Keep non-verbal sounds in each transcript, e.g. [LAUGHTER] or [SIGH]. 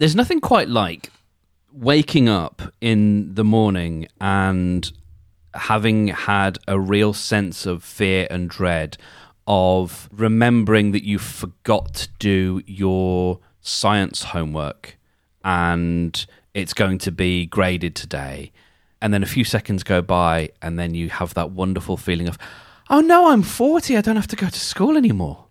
There's nothing quite like waking up in the morning and having had a real sense of fear and dread of remembering that you forgot to do your science homework and it's going to be graded today. And then a few seconds go by, and then you have that wonderful feeling of, oh no, I'm 40. I don't have to go to school anymore.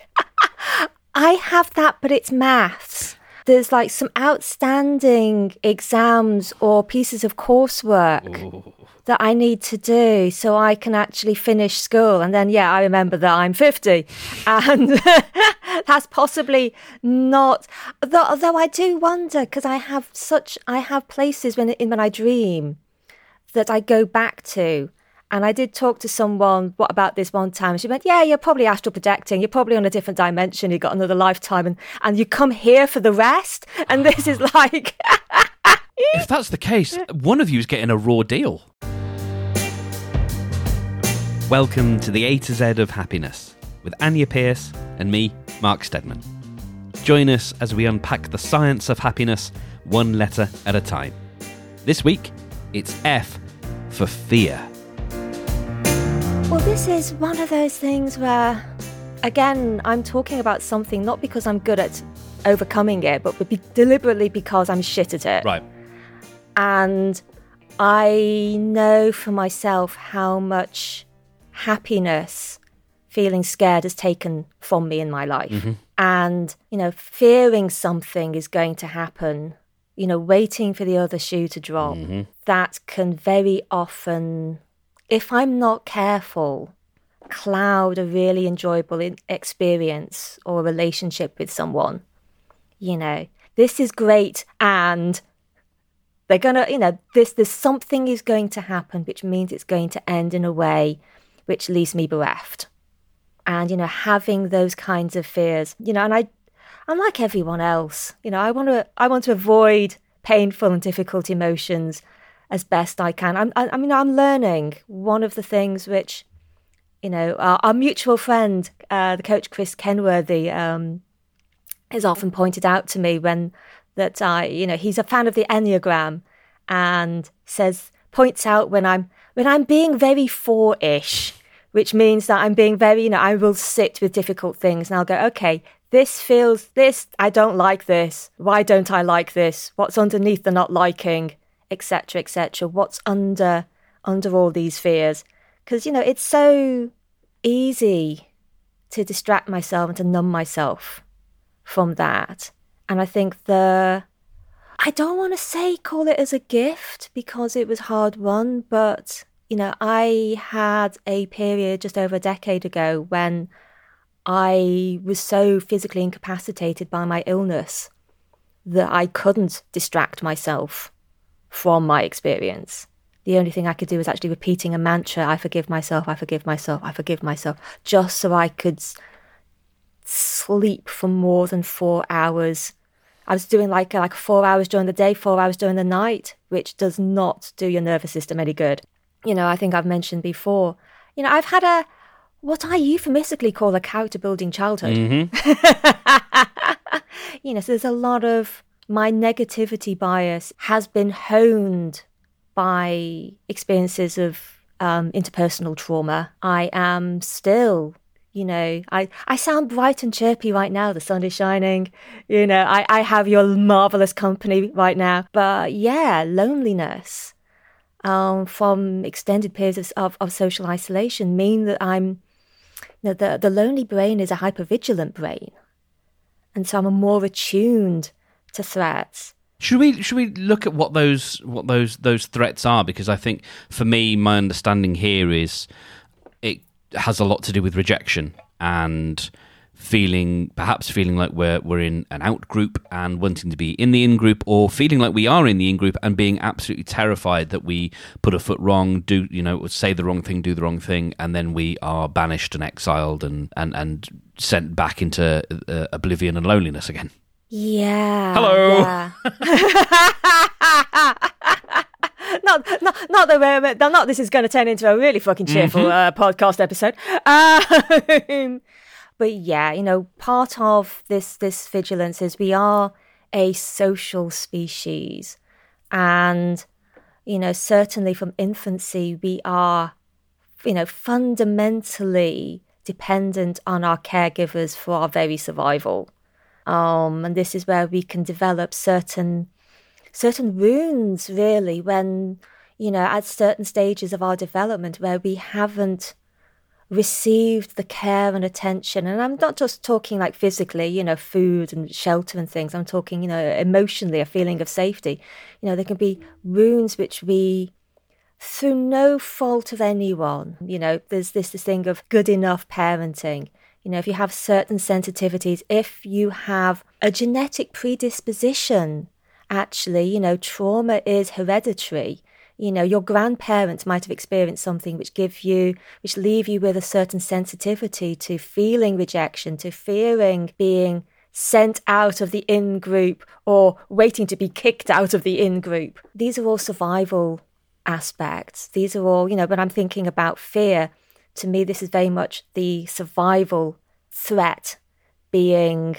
[LAUGHS] I have that, but it's maths. There's like some outstanding exams or pieces of coursework Ooh. that I need to do so I can actually finish school. And then, yeah, I remember that I'm 50. And [LAUGHS] that's possibly not, though, although I do wonder because I have such, I have places when, in, when I dream that I go back to. And I did talk to someone what about this one time. She went, Yeah, you're probably astral projecting. You're probably on a different dimension. You've got another lifetime and, and you come here for the rest. And this is [LAUGHS] like [LAUGHS] If that's the case, one of you is getting a raw deal. Welcome to the A to Z of Happiness with Anya Pierce and me, Mark Stedman. Join us as we unpack the science of happiness one letter at a time. This week, it's F for fear. Well, this is one of those things where, again, I'm talking about something not because I'm good at overcoming it, but be- deliberately because I'm shit at it. Right. And I know for myself how much happiness feeling scared has taken from me in my life. Mm-hmm. And, you know, fearing something is going to happen, you know, waiting for the other shoe to drop, mm-hmm. that can very often, if I'm not careful, cloud a really enjoyable experience or relationship with someone. You know, this is great and they're gonna you know this there's something is going to happen which means it's going to end in a way which leaves me bereft and you know having those kinds of fears you know and i i'm like everyone else you know i want to i want to avoid painful and difficult emotions as best i can i'm i, I mean i'm learning one of the things which you know our, our mutual friend uh, the coach chris kenworthy um, has often pointed out to me when that I, you know, he's a fan of the Enneagram and says points out when I'm when I'm being very four-ish, which means that I'm being very, you know, I will sit with difficult things and I'll go, okay, this feels this, I don't like this. Why don't I like this? What's underneath the not liking, etc., etc. What's under under all these fears? Because you know, it's so easy to distract myself and to numb myself from that. And I think the I don't want to say call it as a gift because it was hard won, but you know, I had a period just over a decade ago when I was so physically incapacitated by my illness that I couldn't distract myself from my experience. The only thing I could do was actually repeating a mantra I forgive myself, I forgive myself, I forgive myself, just so I could sleep for more than four hours. I was doing like uh, like four hours during the day, four hours during the night, which does not do your nervous system any good. You know, I think I've mentioned before. You know, I've had a what I euphemistically call a character building childhood. Mm-hmm. [LAUGHS] you know, so there's a lot of my negativity bias has been honed by experiences of um, interpersonal trauma. I am still, you know, I, I sound bright and chirpy right now. The sun is shining. You know, I, I have your marvelous company right now. But yeah, loneliness um, from extended periods of, of, social isolation mean that I'm, you know, the, the lonely brain is a hypervigilant brain. And so I'm more attuned to threats. Should we should we look at what those what those those threats are? Because I think for me, my understanding here is it has a lot to do with rejection and feeling perhaps feeling like we're we're in an out group and wanting to be in the in group or feeling like we are in the in group and being absolutely terrified that we put a foot wrong do you know say the wrong thing do the wrong thing and then we are banished and exiled and and and sent back into uh, oblivion and loneliness again Yeah. Hello. yeah. [LAUGHS] not, not, not that we're, not this is going to turn into a really fucking cheerful uh, podcast episode. Um, [LAUGHS] but yeah, you know, part of this this vigilance is we are a social species. And, you know, certainly from infancy, we are, you know, fundamentally dependent on our caregivers for our very survival. Um, and this is where we can develop certain certain wounds really when you know at certain stages of our development where we haven't received the care and attention. And i'm not just talking like physically you know food and shelter and things. I'm talking you know emotionally a feeling of safety. You know there can be wounds which we through no fault of anyone you know there's this, this thing of good enough parenting you know if you have certain sensitivities if you have a genetic predisposition actually you know trauma is hereditary. You know your grandparents might have experienced something which give you which leave you with a certain sensitivity to feeling rejection to fearing being sent out of the in group or waiting to be kicked out of the in group. These are all survival aspects. These are all you know when i'm thinking about fear to me this is very much the survival threat being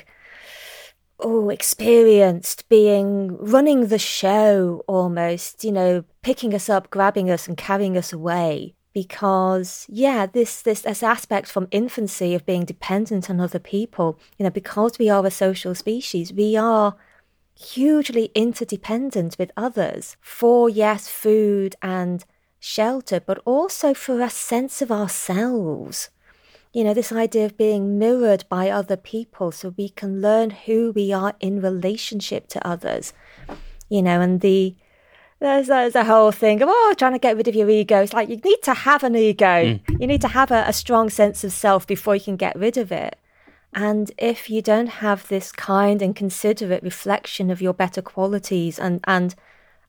oh, experienced, being running the show almost, you know, picking us up, grabbing us, and carrying us away. Because yeah, this this this aspect from infancy of being dependent on other people, you know, because we are a social species, we are hugely interdependent with others for yes, food and shelter, but also for a sense of ourselves you know, this idea of being mirrored by other people so we can learn who we are in relationship to others, you know, and the, there's, there's a whole thing of, oh, trying to get rid of your ego. It's like you need to have an ego. Mm. You need to have a, a strong sense of self before you can get rid of it. And if you don't have this kind and considerate reflection of your better qualities and, and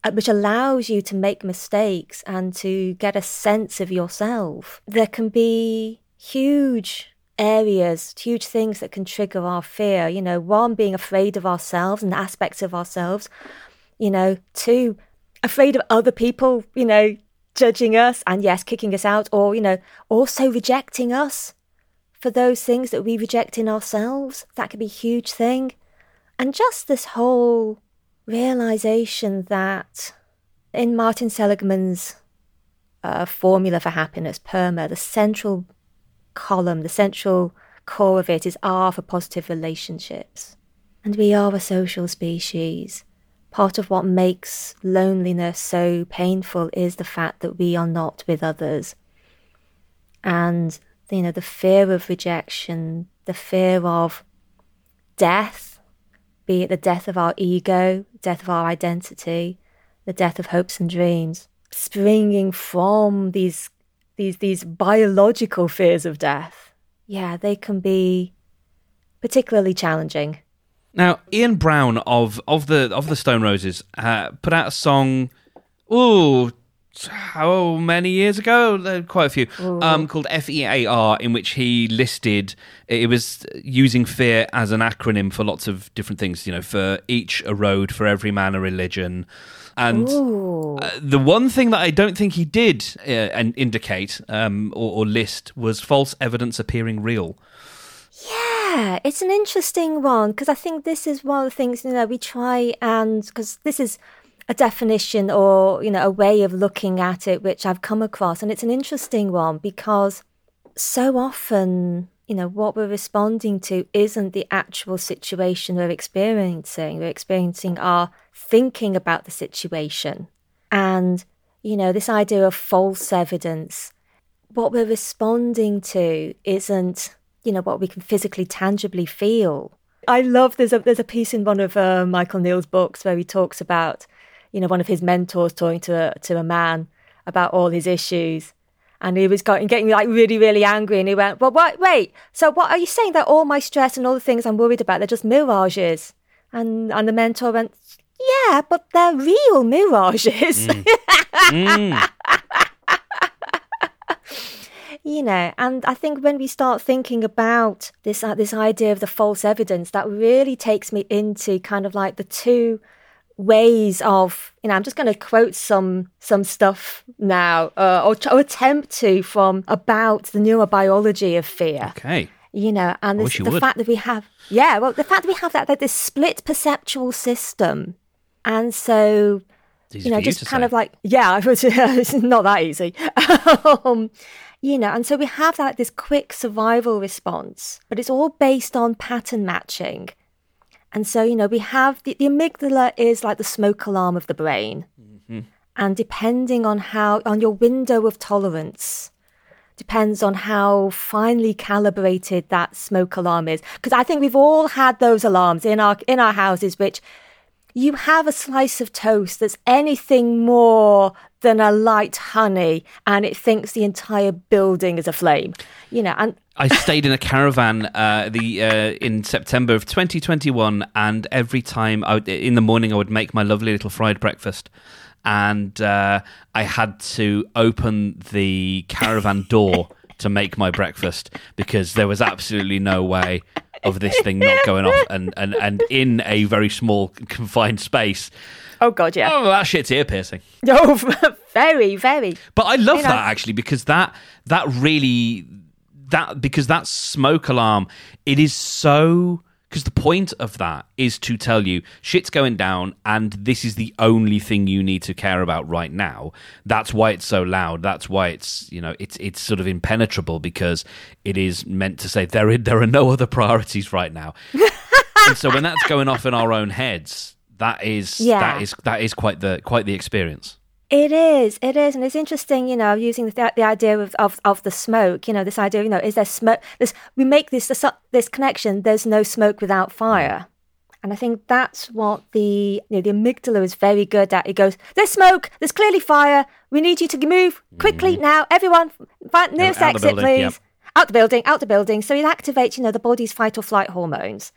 Uh, which allows you to make mistakes and to get a sense of yourself, there can be huge areas, huge things that can trigger our fear. You know, one, being afraid of ourselves and aspects of ourselves. You know, two, afraid of other people, you know, judging us and yes, kicking us out, or, you know, also rejecting us for those things that we reject in ourselves. That could be a huge thing. And just this whole realization that in Martin Seligman's uh, formula for happiness, PERMA, the central column, the central core of it is R for positive relationships. And we are a social species. Part of what makes loneliness so painful is the fact that we are not with others. And, you know, the fear of rejection, the fear of death, be it the death of our ego, death of our identity, the death of hopes and dreams, springing from these these these biological fears of death, yeah, they can be particularly challenging. Now, Ian Brown of of the of the Stone Roses uh, put out a song. Ooh, how many years ago? Uh, quite a few. Um, called FEAR, in which he listed it was using fear as an acronym for lots of different things. You know, for each a road, for every man a religion. And uh, the one thing that I don't think he did uh, and indicate um, or, or list was false evidence appearing real. Yeah, it's an interesting one because I think this is one of the things you know we try and because this is a definition or you know a way of looking at it which I've come across and it's an interesting one because so often you know what we're responding to isn't the actual situation we're experiencing. We're experiencing our thinking about the situation and you know this idea of false evidence. What we're responding to isn't you know what we can physically tangibly feel. I love there's a there's a piece in one of uh, michael neill's books where he talks about you know one of his mentors talking to a, to a man about all his issues and he was getting, getting like really, really angry. And he went, Well, what, wait, so what are you saying that all my stress and all the things I'm worried about, they're just mirages? And, and the mentor went, Yeah, but they're real mirages. Mm. [LAUGHS] mm. you know, and I think when we start thinking about this, uh, this idea of the false evidence, that really takes me into kind of like the two ways of you know i'm just going to quote some some stuff now uh, or, or attempt to from about the neurobiology of fear okay You know, and this, you the would. fact that we have, yeah, well, the fact that we have that, that this split perceptual system. And so you know, just to kind say. of like, yeah, [LAUGHS] it's not that easy. um, you know, and so we have like this quick survival response, but it's all based on pattern matching. And so, you know, we have the, the amygdala is like the smoke alarm of the brain. Mm-hmm. And depending on how, on your window of tolerance, depends on how finely calibrated that smoke alarm is. Because I think we've all had those alarms in our, in our houses, which you have a slice of toast that's anything more than a light honey and it thinks the entire building is aflame you know and I stayed in a caravan uh, the uh, in September of 2021, and every time I would, in the morning I would make my lovely little fried breakfast, and uh, I had to open the caravan [LAUGHS] door to make my breakfast because there was absolutely no way of this thing not going off, and and and in a very small confined space. oh god yeah. Oh, that shit's ear piercing. [LAUGHS] oh very very. But I love You know- that actually because that that really that because that smoke alarm it is so because the point of that is to tell you shit's going down and this is the only thing you need to care about right now. That's why it's so loud. That's why it's you know it's it's sort of impenetrable because it is meant to say there are, there are no other priorities right now. [LAUGHS] And so when that's going off in our own heads that is Yeah. that is that is quite the quite the experience It is, it is, and it's interesting, you know, using the, the idea of, of, of the smoke. You know, this idea, you know, is there smoke? This we make this this, this connection. There's no smoke without fire, and I think that's what the you know, the amygdala is very good at. It goes, "There's smoke. There's clearly fire. We need you to move quickly now, everyone. Find nearest out exit, please. yep. Out the building, out the building." So it activates, you know, the body's fight or flight hormones.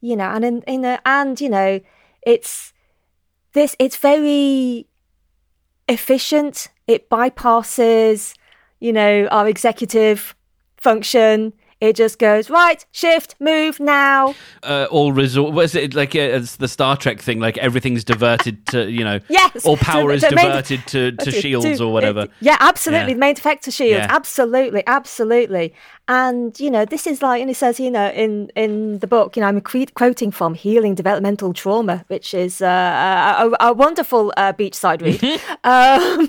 You know, and in, in the, and you know, it's this. It's very efficient. It bypasses, you know, our executive function. It just goes right, shift, move now. uh, all resort. Was it like uh, it's the Star Trek thing? Like everything's diverted to you know, [LAUGHS] Yes, all power the- is main- diverted to, to [LAUGHS] to- shields to- or whatever. yeah, absolutely. Yeah. The main effect to shields. Yeah. Absolutely, absolutely. And you know, this is like, and it says, you know, in in the book, you know, I'm cre- quoting from Healing Developmental Trauma, which is uh, a, a, wonderful uh, beachside read. [LAUGHS] um,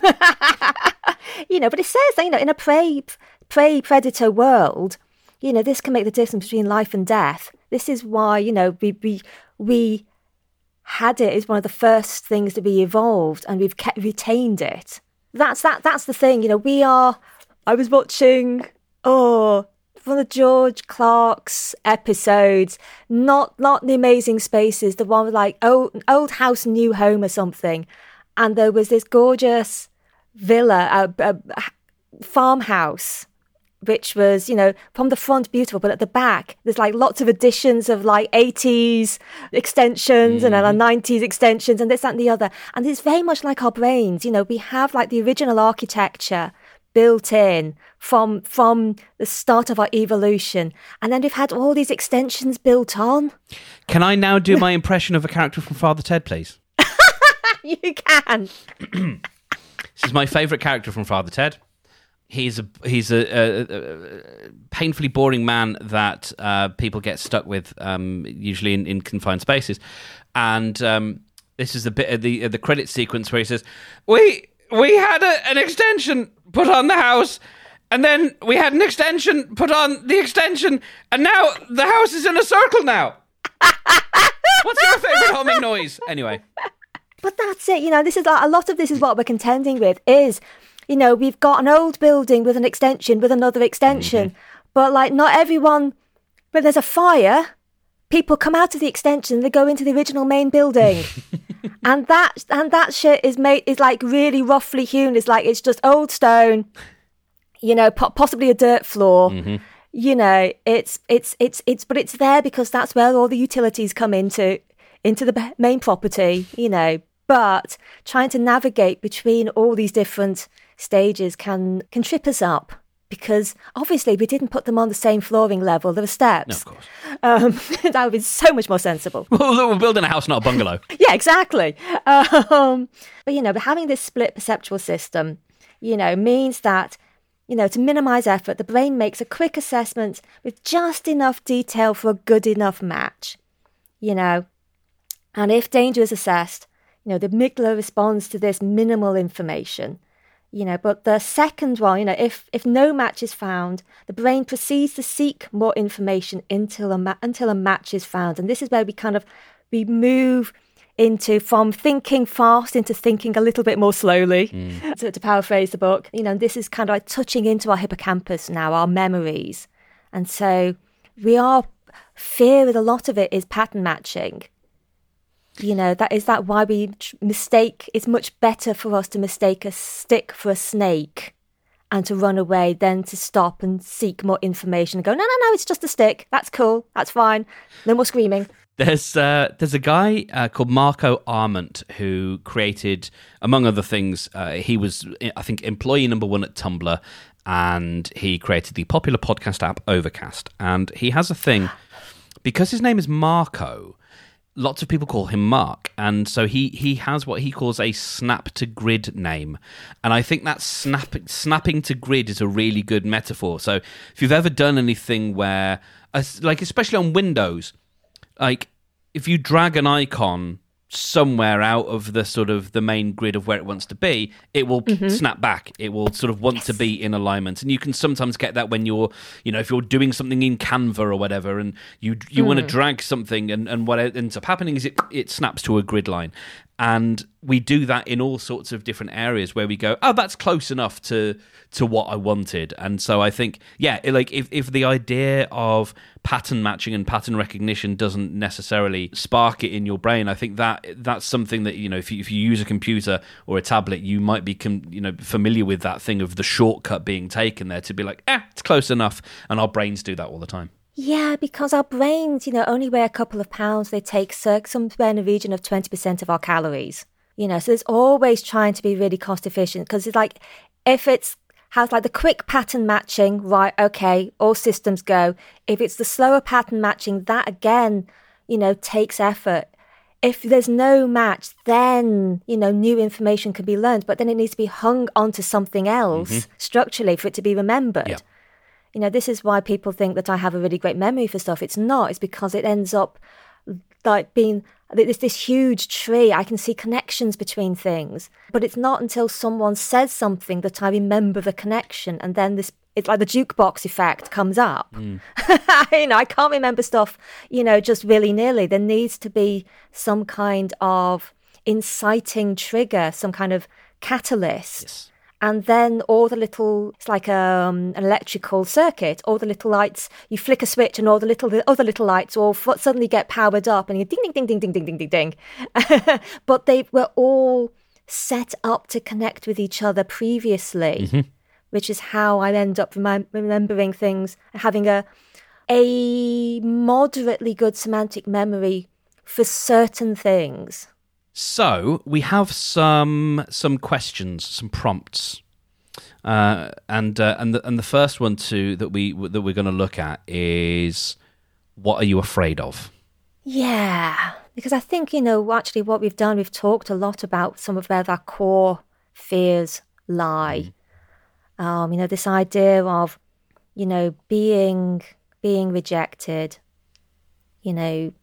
you know, but it says, that, you know, in a prey prey predator world, you know, this can make the difference between life and death. This is why, you know, we we we had it is one of the first things to be evolved and we've kept retained it. That's that that's the thing you know we are i was watching oh one of george clarke's episodes not not the amazing spaces the one with like old old house new home or something. And there was this gorgeous villa a, a farmhouse which was, you know, from the front beautiful, but at the back there's like lots of additions of like 80s extensions and then mm-hmm. 90s extensions and this, that, and the other. And it's very much like our brains, you know, we have like the original architecture built in from from the start of our evolution and then we've had all these extensions built on Can I now do my [LAUGHS] impression of a character from Father Ted, please? [LAUGHS] you can [CLEARS THROAT] This is my favourite character from Father Ted. He's a he's a, a, a painfully boring man that uh, people get stuck with, um, usually in, in confined spaces. And um, this is the bit of the the credit sequence where he says, "We we had a, an extension put on the house." And then we had an extension put on the extension, and now the house is in a circle now. [LAUGHS] What's your favourite humming noise? Anyway, But that's it. You know, this is like, a lot of this is what we're contending with is, you know, we've got an old building with an extension with another extension, mm-hmm. but like not everyone. When there's a fire, people come out of the extension, they go into the original main building, [LAUGHS] and that and that shit is made is like really roughly hewn. It's like it's just old stone, you know, po- possibly a dirt floor. Mm-hmm. You know, it's it's it's it's, but it's there because that's where all the utilities come into into the main property. You know, but trying to navigate between all these different stages can can trip us up because obviously we didn't put them on the same flooring level. There were steps. of course. Um, [LAUGHS] that would be so much more sensible. [LAUGHS] Well, we're building a house, not a bungalow. [LAUGHS] Yeah, exactly. Um, but you know, but having this split perceptual system, you know, means that you know, to minimize effort, the brain makes a quick assessment with just enough detail for a good enough match, you know. And if danger is assessed, you know, the amygdala responds to this minimal information, you know. But the second one, you know, if if no match is found, the brain proceeds to seek more information until a ma- until a match is found, and this is where we kind of we move into from thinking fast into thinking a little bit more slowly, mm. to, to paraphrase the book. You know, this is kind of like touching into our hippocampus now, our memories. And so we are, fear with a lot of it is pattern matching. You know, that is that why we mistake, it's much better for us to mistake a stick for a snake and to run away than to stop and seek more information and go, no, no, no, it's just a stick. That's cool. That's fine. No more screaming. There's uh, there's a guy uh, called Marco Arment who created, among other things, uh, he was I think employee number one at Tumblr, and he created the popular podcast app Overcast. And he has a thing because his name is Marco. Lots of people call him Mark, and so he he has what he calls a snap to grid name, and I think that snap snapping to grid is a really good metaphor. So if you've ever done anything where, like especially on Windows like if you drag an icon somewhere out of the sort of the main grid of where it wants to be, it will mm-hmm. snap back. It will sort of want yes. to be in alignment. And you can sometimes get that when you're, you know, if you're doing something in Canva or whatever and you you mm. want to drag something and, and what ends up happening is it it snaps to a grid line and we do that in all sorts of different areas where we go oh that's close enough to to what i wanted. And so i think yeah like if, if the idea of pattern matching and pattern recognition doesn't necessarily spark it in your brain i think that that's something that you know if you, if you use a computer or a tablet you might be com- you know familiar with that thing of the shortcut being taken there to be like eh it's close enough and our brains do that all the time yeah, because our brains, you know, only weigh a couple of pounds. They take somewhere in the region of 20% of our calories. You know, so it's always trying to be really cost efficient because it's like if it's has like the quick pattern matching, right, okay, all systems go. If it's the slower pattern matching, that again, you know, takes effort. If there's no match, then, you know, new information can be learned, but then it needs to be hung onto something else mm-hmm. structurally for it to be remembered. Yeah you know, this is why people think that I have a really great memory for stuff. It's not. It's because it ends up like being this this huge tree. I can see connections between things, but it's not until someone says something that I remember the connection, and then this. It's like the jukebox effect comes up. Mm. [LAUGHS] you know, I can't remember stuff, you know, just willy nilly. There needs to be some kind of inciting trigger, some kind of catalyst. Yes and then all the little it's like um, an electrical circuit all the little lights you flick a switch and all the little the other little lights all f- suddenly get powered up and you ding ding ding ding ding ding ding ding ding [LAUGHS] but they were all set up to connect with each other previously mm-hmm. which is how i end up rem- remembering things having a a moderately good semantic memory for certain things so we have some some questions, some prompts, uh, and uh, and the, and the first one too that we that we're going to look at is what are you afraid of? Yeah, because I think you know actually what we've done, we've talked a lot about some of where our core fears lie. Mm. Um, you know, this idea of you know being being rejected, you know,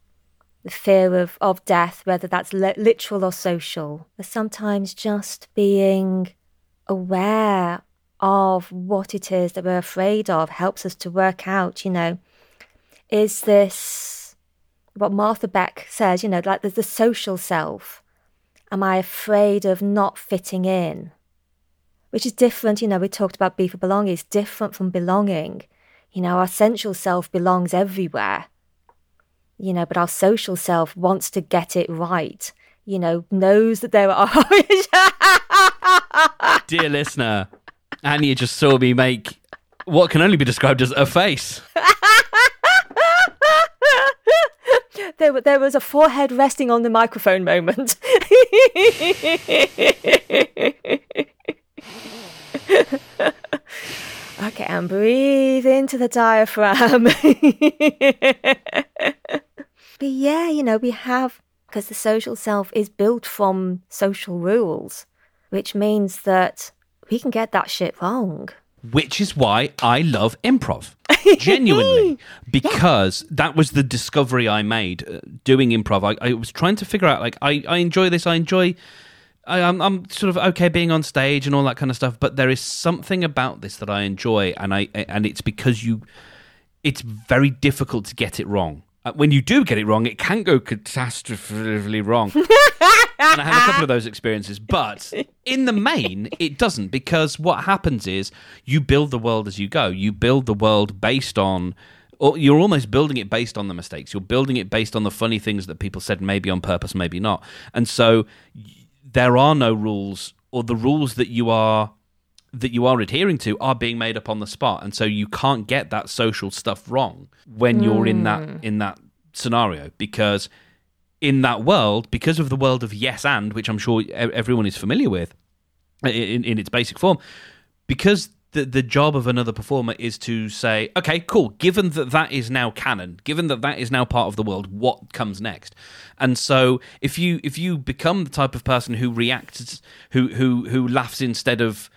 the fear of, of death, whether that's li- literal or social, but sometimes just being aware of what it is that we're afraid of helps us to work out, you know, is this what Martha Beck says, you know, like there's the social self. Am I afraid of not fitting in? Which is different, you know, we talked about B for belonging, it's different from belonging. You know, our sensual self belongs everywhere you know, but our social self wants to get it right, you know, knows that there are. [LAUGHS] Dear listener, Anya just saw me make what can only be described as a face. there, there was a forehead resting on the microphone moment. [LAUGHS] okay, and breathe into the diaphragm. [LAUGHS] But yeah, you know, we have, because the social self is built from social rules, which means that we can get that shit wrong. which is why I love improv. [LAUGHS] Genuinely, because that was the discovery I made uh, doing improv. I, I was trying to figure out like I, I enjoy this. I enjoy. I, I'm I'm sort of okay being on stage and all that kind of stuff. But there is something about this that I enjoy, and I and it's because you. It's very difficult to get it wrong. Uh, when you do get it wrong, it can go catastrophically wrong. [LAUGHS] and I had a couple of those experiences, but in the main, it doesn't because what happens is you build the world as you go. You build the world based on, or you're almost building it based on the mistakes. You're building it based on the funny things that people said, maybe on purpose, maybe not. And so there are no rules, or the rules that you are that you are adhering to are being made up on the spot. And so you can't get that social stuff wrong when you're in that hmm. in that scenario. Because in that world because of the world of yes and which i'm sure everyone is familiar with in, in its basic form because the, the job of another performer is to say okay cool given that that is now canon given that that is now part of the world what comes next? And so if you if you become the type of person who reacts who who who laughs instead of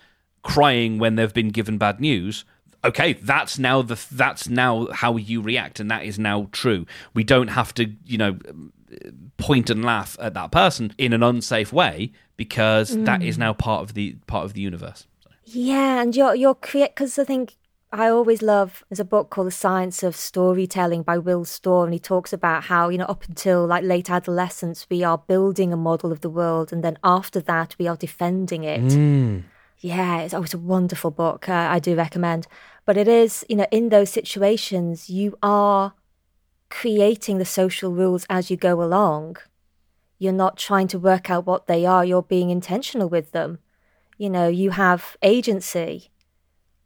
crying when they've been given bad news okay that's now the that's now how you react and that is now true we don't have to you know point and laugh at that person in an unsafe way because that is mm. now part of the part of the universe Yeah, and you're you're create because I think I always love. There's a book called The Science of Storytelling by Will Storr, and he talks about how you know up until like late adolescence we are building a model of the world, and then after that we are defending it. Hmm. Yeah, it's always a wonderful book. Uh, I do recommend. But it is, you know, in those situations, you are creating the social rules as you go along. You're not trying to work out what they are, you're being intentional with them. You know, you have agency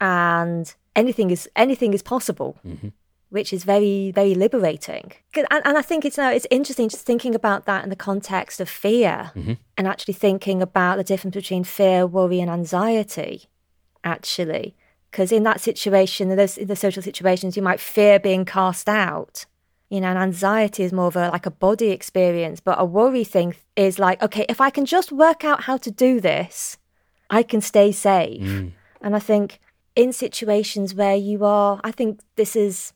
and anything is anything is possible. Which is very, very liberating. and, and I think it's now it's interesting just thinking about that in the context of fear, mm-hmm. and actually thinking about the difference between fear, worry, and anxiety actually. Because in that situation, in those in the social situations, you might fear being cast out. You know, and anxiety is more of a like a body experience, but a worry thing is like, okay, if I can just work out how to do this, I can stay safe. Mm. And I think in situations where you are, I think this is,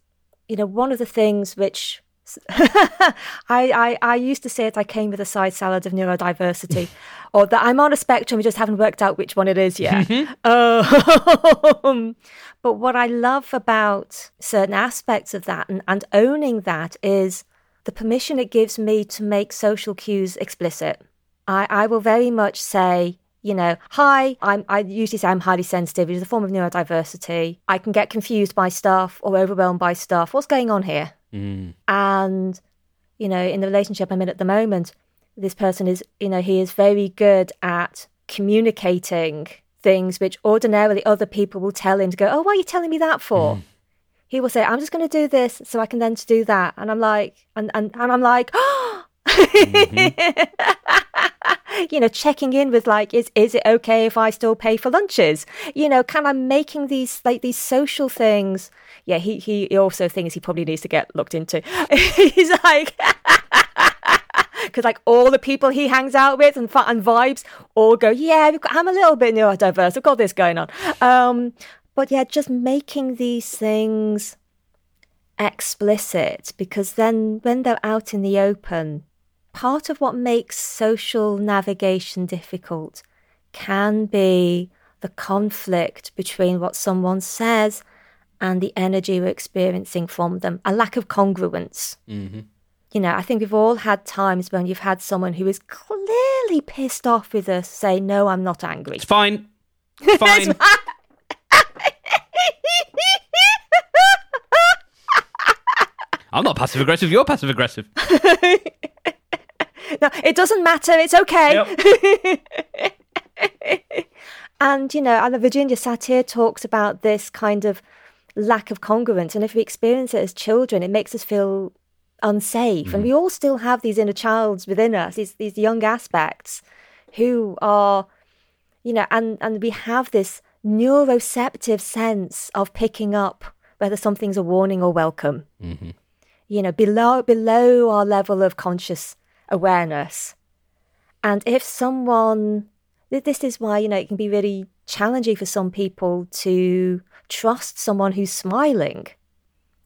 you know, one of the things which [LAUGHS] I, I, I used to say it, I came with a side salad of neurodiversity, [LAUGHS] or that I'm on a spectrum, we just haven't worked out which one it is yet. Um, [LAUGHS] but what I love about certain aspects of that and, and owning that is the permission it gives me to make social cues explicit. I, I will very much say, you know, hi, I'm, I usually say I'm highly sensitive, which is a form of neurodiversity. I can get confused by stuff or overwhelmed by stuff. What's going on here? Mm. And, you know, in the relationship I'm in at the moment, this person is, you know, he is very good at communicating things which ordinarily other people will tell him to go, oh, why are you telling me that for? Mm. He will say, I'm just going to do this so I can then to do that. And I'm like, and, and, and I'm like, [GASPS] oh, [LAUGHS] you know, checking in with like, is is it okay if I still pay for lunches? You know, can I making these like these social things? Yeah, he he also thinks he probably needs to get looked into. [LAUGHS] He's like. [LAUGHS] Because like all the people he hangs out with and and vibes all go, yeah, got, I'm a little bit neurodiverse. I've got this going on. Um, but yeah, just making these things explicit because then when they're out in the open, part of what makes social navigation difficult can be the conflict between what someone says and the energy we're experiencing from them, a lack of congruence. Mm-hmm. You know, I think we've all had times when you've had someone who is clearly pissed off with us say, No, I'm not angry. it's fine. [LAUGHS] Fine. I'm not passive aggressive you're passive aggressive [LAUGHS] No, it doesn't matter. It's okay. [LAUGHS] and you know, and the Virginia Satir talks about this kind of lack of congruence, and if we experience it as children, it makes us feel unsafe. And mm. we all still have these inner childs within us, these these young aspects, who are, you know, and and we have this neuroceptive sense of picking up whether something's a warning or welcome. Mm-hmm. You know, below below our level of conscious awareness. And if someone this is why, you know, it can be really challenging for some people to trust someone who's smiling,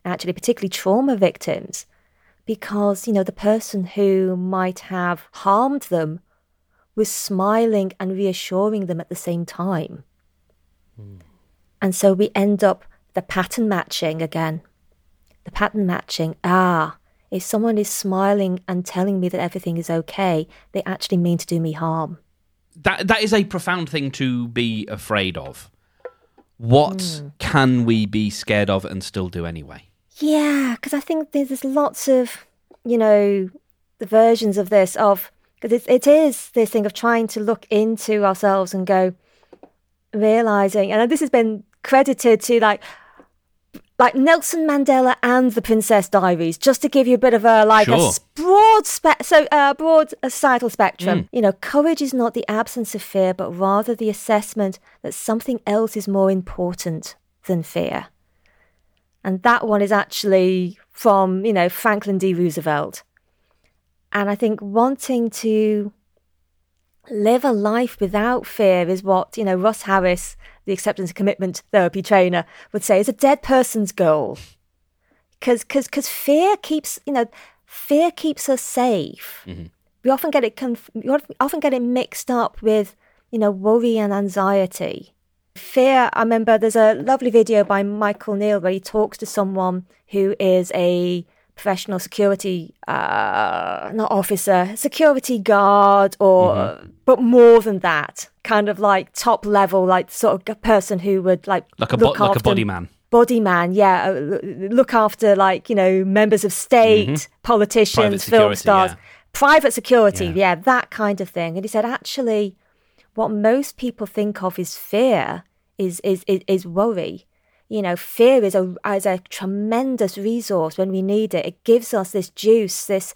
actually, particularly trauma victims, because, you know, the person who might have harmed them was smiling and reassuring them at the same time. Mm. And so we end up the pattern matching again. The pattern matching. Ah, if someone is smiling and telling me that everything is okay, they actually mean to do me harm. That that is a profound thing to be afraid of. What mm. can we be scared of and still do anyway? Yeah, because I think there's lots of, you know, the versions of this of because it, it is this thing of trying to look into ourselves and go realizing, and this has been credited to like like Nelson Mandela and the Princess Diaries, just to give you a bit of a like sure. a broad spe- so uh, broad societal spectrum. Mm. You know, courage is not the absence of fear, but rather the assessment that something else is more important than fear. And that one is actually from you know Franklin D. Roosevelt. And I think wanting to live a life without fear is what you know Russ Harris the acceptance and commitment therapy trainer would say is a dead person's goal. Because because fear keeps you know fear keeps us safe. Mm-hmm. We often get it conf- we often get it mixed up with you know worry and anxiety. Fear. I remember there's a lovely video by Michael Neill where he talks to someone who is a professional security, uh, not officer, security guard, or mm-hmm. but more than that, kind of like top level, like sort of a person who would like like a bo- like a body man. Body man, yeah, uh, look after like you know members of state, mm-hmm. politicians, film stars, yeah. private security, yeah. yeah, that kind of thing. And he said, actually, what most people think of is fear is is is, is worry you know, fear is a is a tremendous resource when we need it. It gives us this juice, this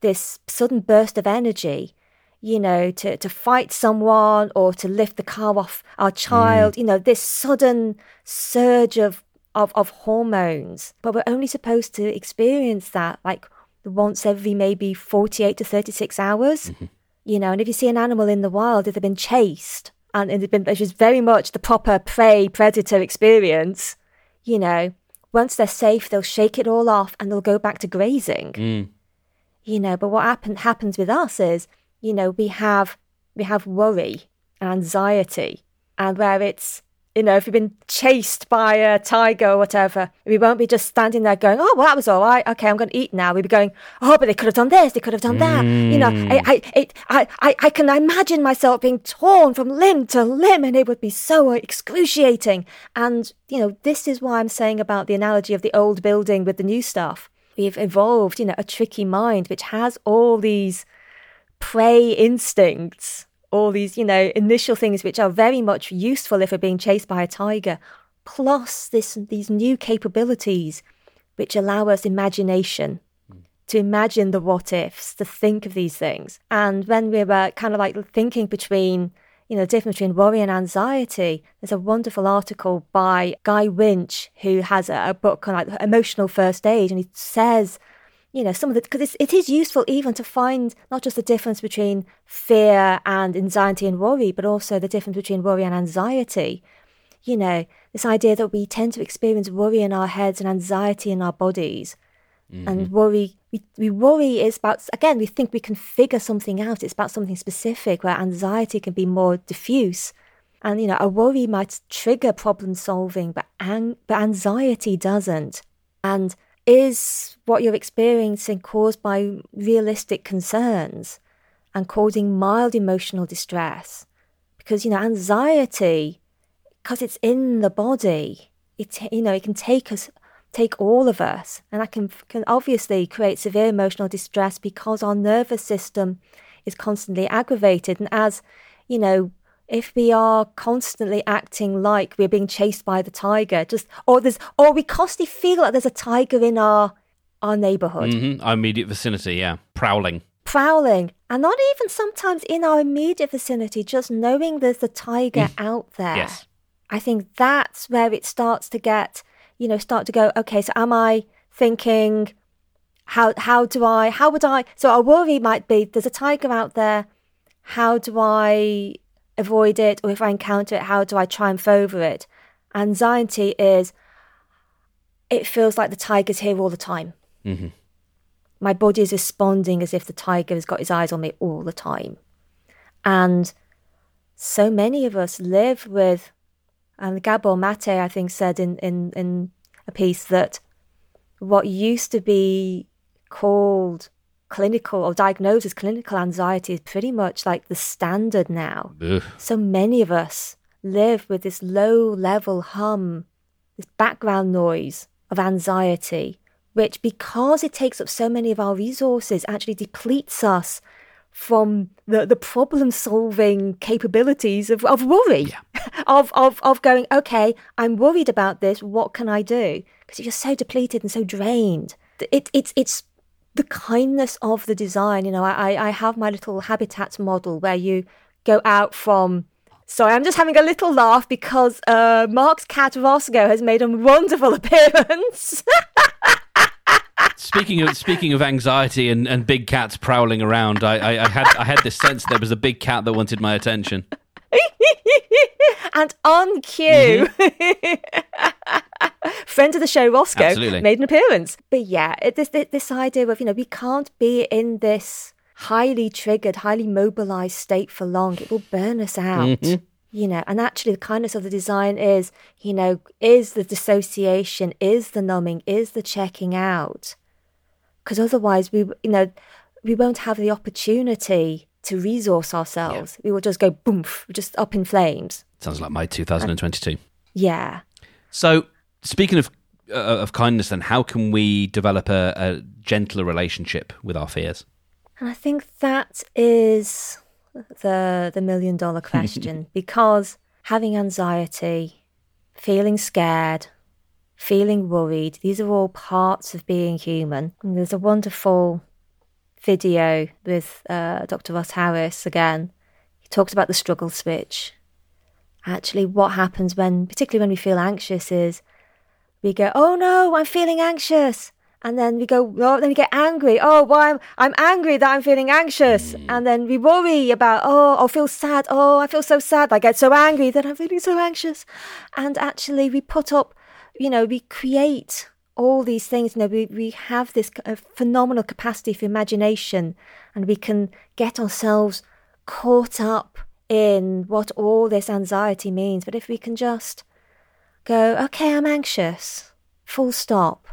this sudden burst of energy, you know, to, to fight someone or to lift the car off our child, mm. you know, this sudden surge of, of, of hormones. But we're only supposed to experience that like once every maybe 48 to 36 hours. Mm-hmm. You know, and if you see an animal in the wild, if they've been chased, and it's which is very much the proper prey predator experience. You know, once they're safe, they'll shake it all off and they'll go back to grazing. Mm. You know, but what happen, happens with us is, you know, we have we have worry and anxiety, and where it's you know, if you've been chased by a tiger or whatever, we won't be just standing there going, oh, well, that was all right. Okay, I'm going to eat now. We'd be going, oh, but they could have done this. They could have done that. Mm. You know, I, I, it, I, I, I can imagine myself being torn from limb to limb and it would be so excruciating. And, you know, this is why I'm saying about the analogy of the old building with the new stuff. We've evolved, you know, a tricky mind which has all these prey instincts all these, you know, initial things which are very much useful if we're being chased by a tiger, plus this these new capabilities which allow us imagination mm. to imagine the what ifs, to think of these things. And when we were kind of like thinking between, you know, the difference between worry and anxiety, there's a wonderful article by Guy Winch who has a, a book on like emotional first aid, and he says you know, some of the, because it is useful even to find not just the difference between fear and anxiety and worry, but also the difference between worry and anxiety. You know, this idea that we tend to experience worry in our heads and anxiety in our bodies. Mm-hmm. And worry, we, we worry is about, again, we think we can figure something out. It's about something specific where anxiety can be more diffuse. And, you know, a worry might trigger problem solving, but, ang- but anxiety doesn't. And is what you're experiencing caused by realistic concerns and causing mild emotional distress? Because, you know, anxiety, because it's in the body, it, you know, it can take us, take all of us, and that can, can obviously create severe emotional distress because our nervous system is constantly aggravated. And as, you know, if we are constantly acting like we're being chased by the tiger, just or there's or we constantly feel like there's a tiger in our our neighborhood, mm-hmm. our immediate vicinity, yeah, prowling, prowling, and not even sometimes in our immediate vicinity, just knowing there's a tiger mm. out there. Yes, I think that's where it starts to get, you know, start to go. Okay, so am I thinking? How how do I how would I so our worry might be there's a tiger out there how do I avoid it, or if I encounter it, how do I triumph over it? Anxiety is, it feels like the tiger's here all the time. Mm-hmm. My body is responding as if the tiger has got his eyes on me all the time. And so many of us live with, and Gabor Mate, I think, said in, in, in a piece that what used to be called clinical or diagnosed as clinical anxiety is pretty much like the standard now. Ugh. So many of us live with this low level hum, this background noise of anxiety, which, because it takes up so many of our resources, actually depletes us from the, the problem solving capabilities of, of worry, [LAUGHS] of, of, of going, okay, I'm worried about this, what can I do? Because you're so depleted and so drained. It, it's, it's the kindness of the design. You know, I, I have my little habitat model where you go out from. Sorry, I'm just having a little laugh because uh, Mark's cat Roscoe has made a wonderful [LAUGHS] appearance. speaking of speaking of anxiety and, and big cats prowling around, I, I, I had I had this sense there was a big cat that wanted my attention. [LAUGHS] and on cue, [LAUGHS] [LAUGHS] friend of the show Roscoe Absolutely. made an appearance. But yeah, it, this this idea of you know we can't be in this highly triggered, highly mobilized state for long. It will burn us out. Mm-hmm. You know, and actually, the kindness of the design is, you know, is the dissociation, is the numbing, is the checking out. Because otherwise, we, you know, we won't have the opportunity to resource ourselves. We will just go boom, just up in flames. Sounds like my 2022. Yeah. So, speaking of uh, of kindness, then how can we develop a, a gentler relationship with our fears? And I think that is the the million dollar [LAUGHS] question because having anxiety, feeling scared, feeling worried, these are all parts of being human. And there's a wonderful video with uh, Dr. Russ Harris again. He talks about the struggle switch. Actually, what happens when, particularly when we feel anxious, is we go, "Oh no, I'm feeling anxious," and then we go, oh, then we get angry. Oh, why I'm, I'm angry that I'm feeling anxious, mm. and then we worry about, oh, I feel sad. Oh, I feel so sad. I get so angry that I'm feeling so anxious, and actually, we put up, you know, we create all these things. You know, we we have this phenomenal capacity for imagination, and we can get ourselves caught up in what all this anxiety means. But if we can just go, okay, I'm anxious, full stop.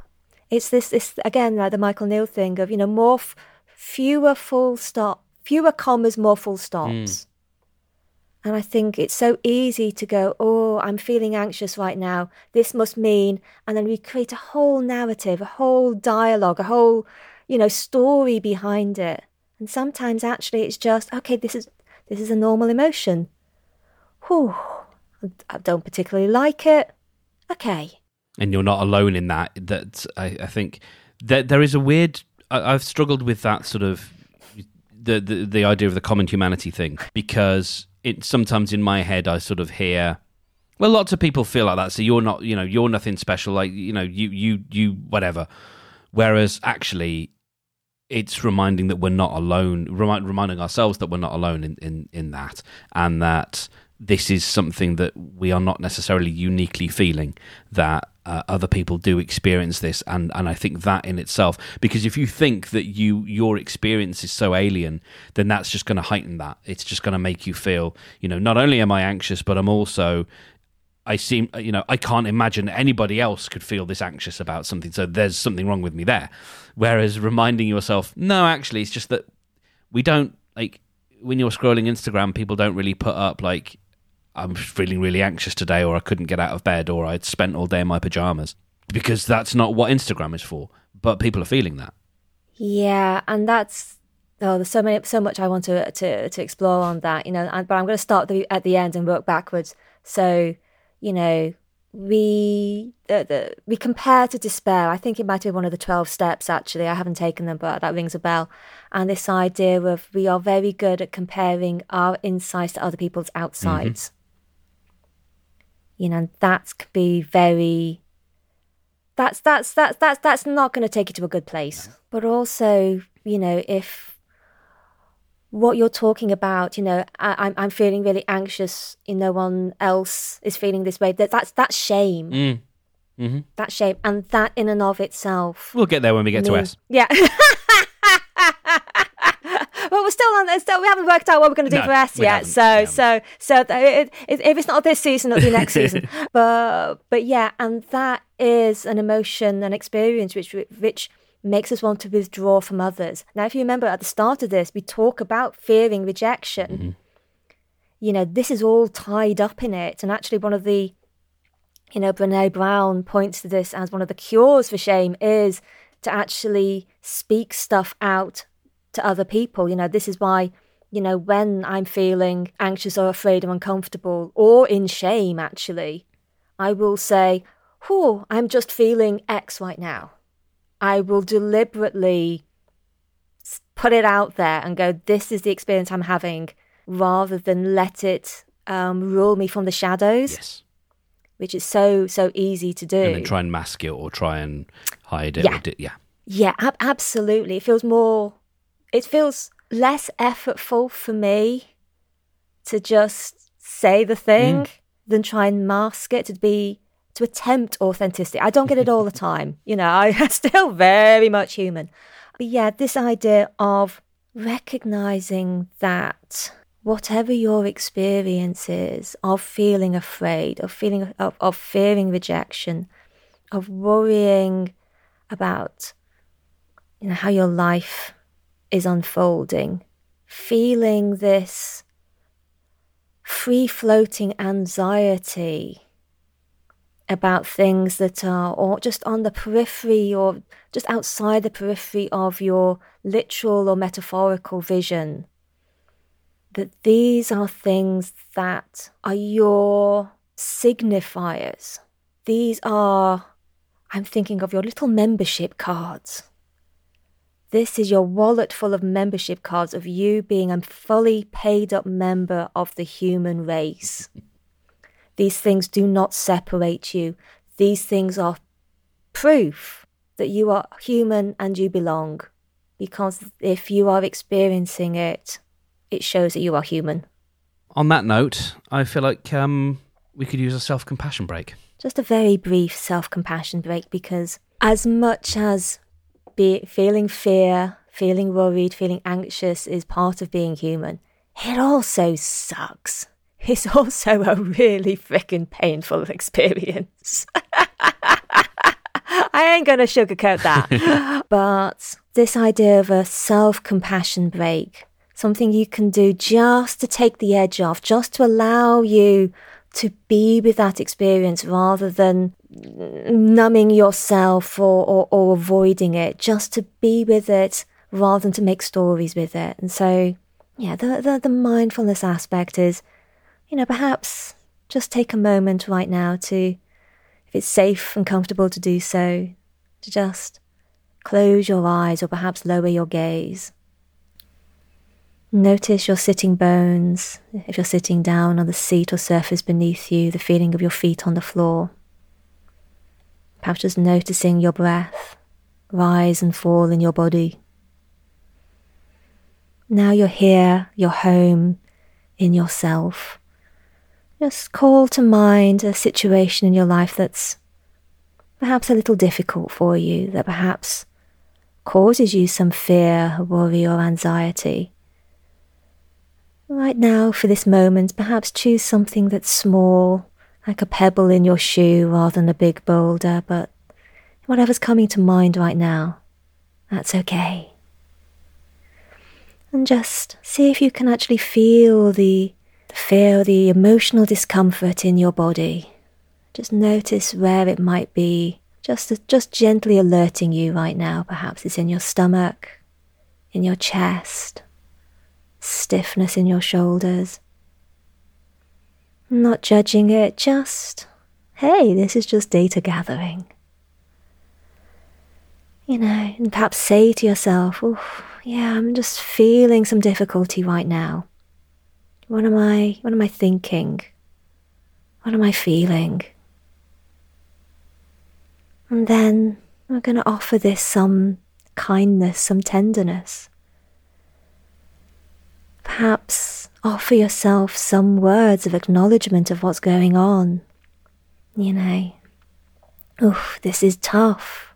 It's this, this again, like the Michael Neill thing of, you know, more, f- fewer full stop, fewer commas, more full stops. Hmm. And I think it's so easy to go, oh, I'm feeling anxious right now. This must mean, and then we create a whole narrative, a whole dialogue, a whole, you know, story behind it. And sometimes actually it's just, okay, this is this is a normal emotion. Whew, I don't particularly like it. Okay. and you're not alone in that. That I, I think that there is a weird. I, I've struggled with that sort of the, the the idea of the common humanity thing because it sometimes in my head I sort of hear. Well, lots of people feel like that. So you're not, you know, you're nothing special. Like you know, you you you whatever. Whereas actually, it's reminding that we're not alone. Remind, reminding ourselves that we're not alone in, in in that, and that this is something that we are not necessarily uniquely feeling that uh, other people do experience this and and I think that in itself because if you think that you your experience is so alien then that's just going to heighten that. It's just going to make you feel you know not only am I anxious but I'm also I seem you know I can't imagine anybody else could feel this anxious about something so there's something wrong with me there. Whereas reminding yourself no actually it's just that we don't like when you're scrolling Instagram people don't really put up like I'm feeling really anxious today, or I couldn't get out of bed, or I'd spent all day in my pajamas. Because that's not what Instagram is for. But people are feeling that. Yeah, and that's oh, there's so many, so much I want to to, to explore on that, you know. And, but I'm going to start the, at the end and work backwards. So, you know, we the, the, we compare to despair. I think it might be one of the twelve steps. Actually, I haven't taken them, but that rings a bell. And this idea of we are very good at comparing our insides to other people's mm-hmm. outsides. You know, that could be very that's that's that's that's that's not going to take you to a good place. But also, you know, if what you're talking about, you know, I, I'm I'm feeling really anxious. You know, no one else is feeling this way. That that's that's shame. Mm. hmm That's shame, and that in and of itself. We'll get there when we get to means- S. Yeah. [LAUGHS] we're still on. Uh, still, we haven't worked out what we're going to do No, for S yet. haven't, So, so, so uh, it, it, if it's not this season, it'll be next [LAUGHS] season. But, but yeah, and that is an emotion, an experience which which makes us want to withdraw from others. Now, if you remember at the start of this, we talk about fearing rejection. You know, this is all tied up in it, and actually, one of the you know, Brene Brown points to this as one of the cures for shame is to actually speak stuff out to other people. You know, this is why, you know, when I'm feeling anxious or afraid or uncomfortable or in shame, actually, I will say, Oh, I'm just feeling X right now. I will deliberately put it out there and go, This is the experience I'm having, rather than let it um, rule me from the shadows Yes. which is so so easy to do. And then try and mask it or try and hide it. Yeah. Di- yeah. yeah, ab- absolutely. It feels more. It feels less effortful for me to just say the thing mm. than try and mask it to be to attempt authenticity. I don't get it all the time. [LAUGHS] You know, I'm still very much human. But yeah, this idea of recognizing that whatever your experience is of feeling afraid, of feeling of, of fearing rejection, of worrying about you know how your life is unfolding, feeling this free floating anxiety about things that are or just on the periphery or just outside the periphery of your literal or metaphorical vision that these are things that are your signifiers. These are, I'm thinking of your little membership cards. This is your wallet full of membership cards of you being a fully paid up member of the human race. [LAUGHS] These things do not separate you. These things are proof that you are human and you belong. Because if you are experiencing it, it shows that you are human. On that note, I feel like um, we could use a self compassion break. Just a very brief self compassion break because, as much as be feeling fear, feeling worried, feeling anxious is part of being human, it also sucks. It's also a really freaking painful experience. [LAUGHS] I ain't going to sugarcoat that. [LAUGHS] but this idea of a self compassion break, something you can do just to take the edge off, just to allow you to be with that experience rather than numbing yourself or, or, or avoiding it, just to be with it rather than to make stories with it. And so, yeah, the, the, the mindfulness aspect is, you know, perhaps just take a moment right now to, if it's safe and comfortable to do so, to just close your eyes or perhaps lower your gaze. Notice your sitting bones, if you're sitting down on the seat or surface beneath you, the feeling of your feet on the floor. Perhaps just noticing your breath rise and fall in your body. Now you're here, you're home, in yourself. Just call to mind a situation in your life that's perhaps a little difficult for you, that perhaps causes you some fear, worry, or anxiety. Right now, for this moment, perhaps choose something that's small, like a pebble in your shoe rather than a big boulder, but whatever's coming to mind right now, that's okay. And just see if you can actually feel the, the fear, the emotional discomfort in your body. Just notice where it might be, just, just gently alerting you right now. Perhaps it's in your stomach, in your chest, stiffness in your shoulders. Not judging it, just, hey, this is just data gathering. You know, and perhaps say to yourself, oh, yeah, I'm just feeling some difficulty right now. What am I, what am I thinking? What am I feeling? And then we're going to offer this some kindness, some tenderness. Perhaps offer yourself some words of acknowledgement of what's going on. You know, oof, this is tough.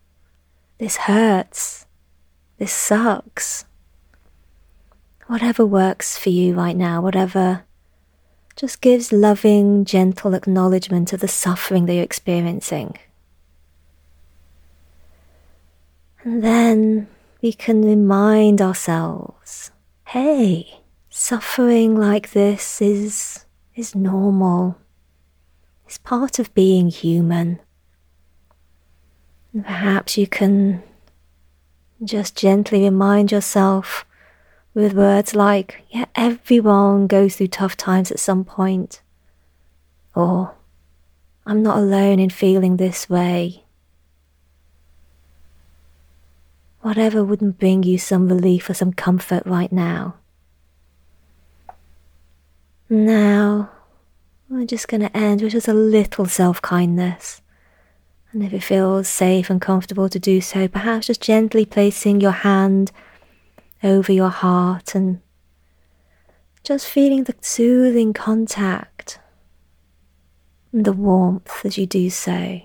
This hurts. This sucks. Whatever works for you right now, whatever just gives loving, gentle acknowledgement of the suffering that you're experiencing. And then we can remind ourselves hey, suffering like this is, is normal. It's part of being human. And perhaps you can just gently remind yourself with words like, yeah, everyone goes through tough times at some point. Or, I'm not alone in feeling this way. Whatever wouldn't bring you some relief or some comfort right now. Now, we're just going to end with just a little self kindness. And if it feels safe and comfortable to do so, perhaps just gently placing your hand over your heart and just feeling the soothing contact and the warmth as you do so.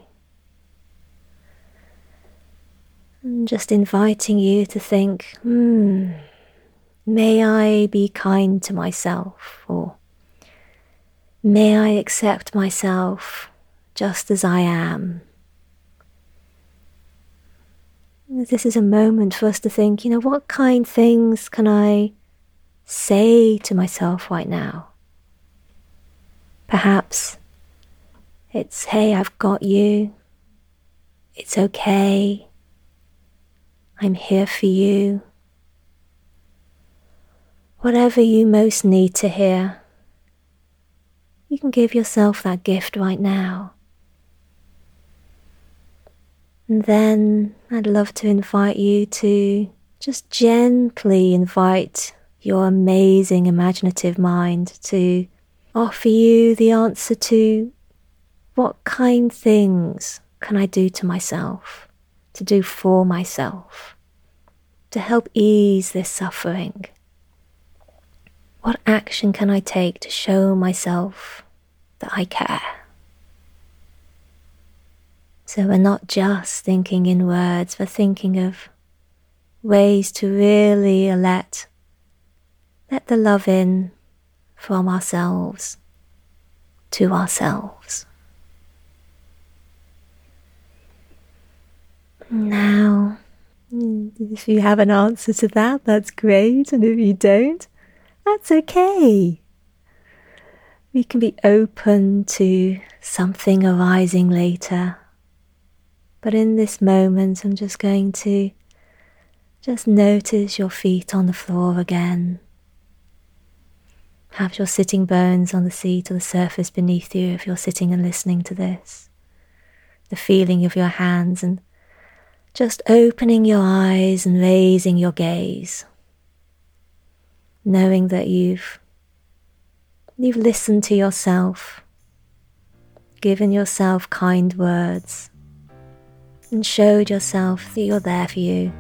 And just inviting you to think, hmm, may I be kind to myself, or may I accept myself just as I am. This is a moment for us to think, you know, what kind things can I say to myself right now? Perhaps it's, hey, I've got you. It's okay. I'm here for you. Whatever you most need to hear, you can give yourself that gift right now. And then I'd love to invite you to just gently invite your amazing imaginative mind to offer you the answer to what kind things can I do to myself, to do for myself, to help ease this suffering? What action can I take to show myself that I care? So we're not just thinking in words, we're thinking of ways to really let let the love in from ourselves to ourselves. Now, if you have an answer to that, that's great. And if you don't, that's okay. We can be open to something arising later but in this moment, I'm just going to just notice your feet on the floor again. Have your sitting bones on the seat or the surface beneath you if you're sitting and listening to this. The feeling of your hands and just opening your eyes and raising your gaze. Knowing that you've you've listened to yourself, given yourself kind words and showed yourself that you're there for you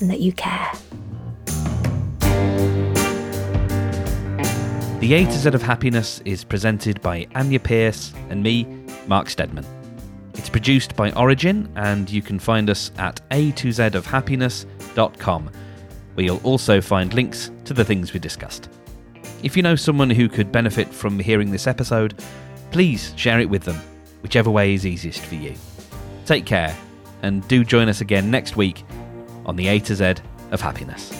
and that you care. The A to Z of Happiness is presented by Anya Pierce and me, Mark Stedman. It's produced by Origin, and you can find us at a to z of happiness.com, where you'll also find links to the things we discussed. If you know someone who could benefit from hearing this episode, please share it with them, whichever way is easiest for you. Take care and do join us again next week on the A to Z of Happiness.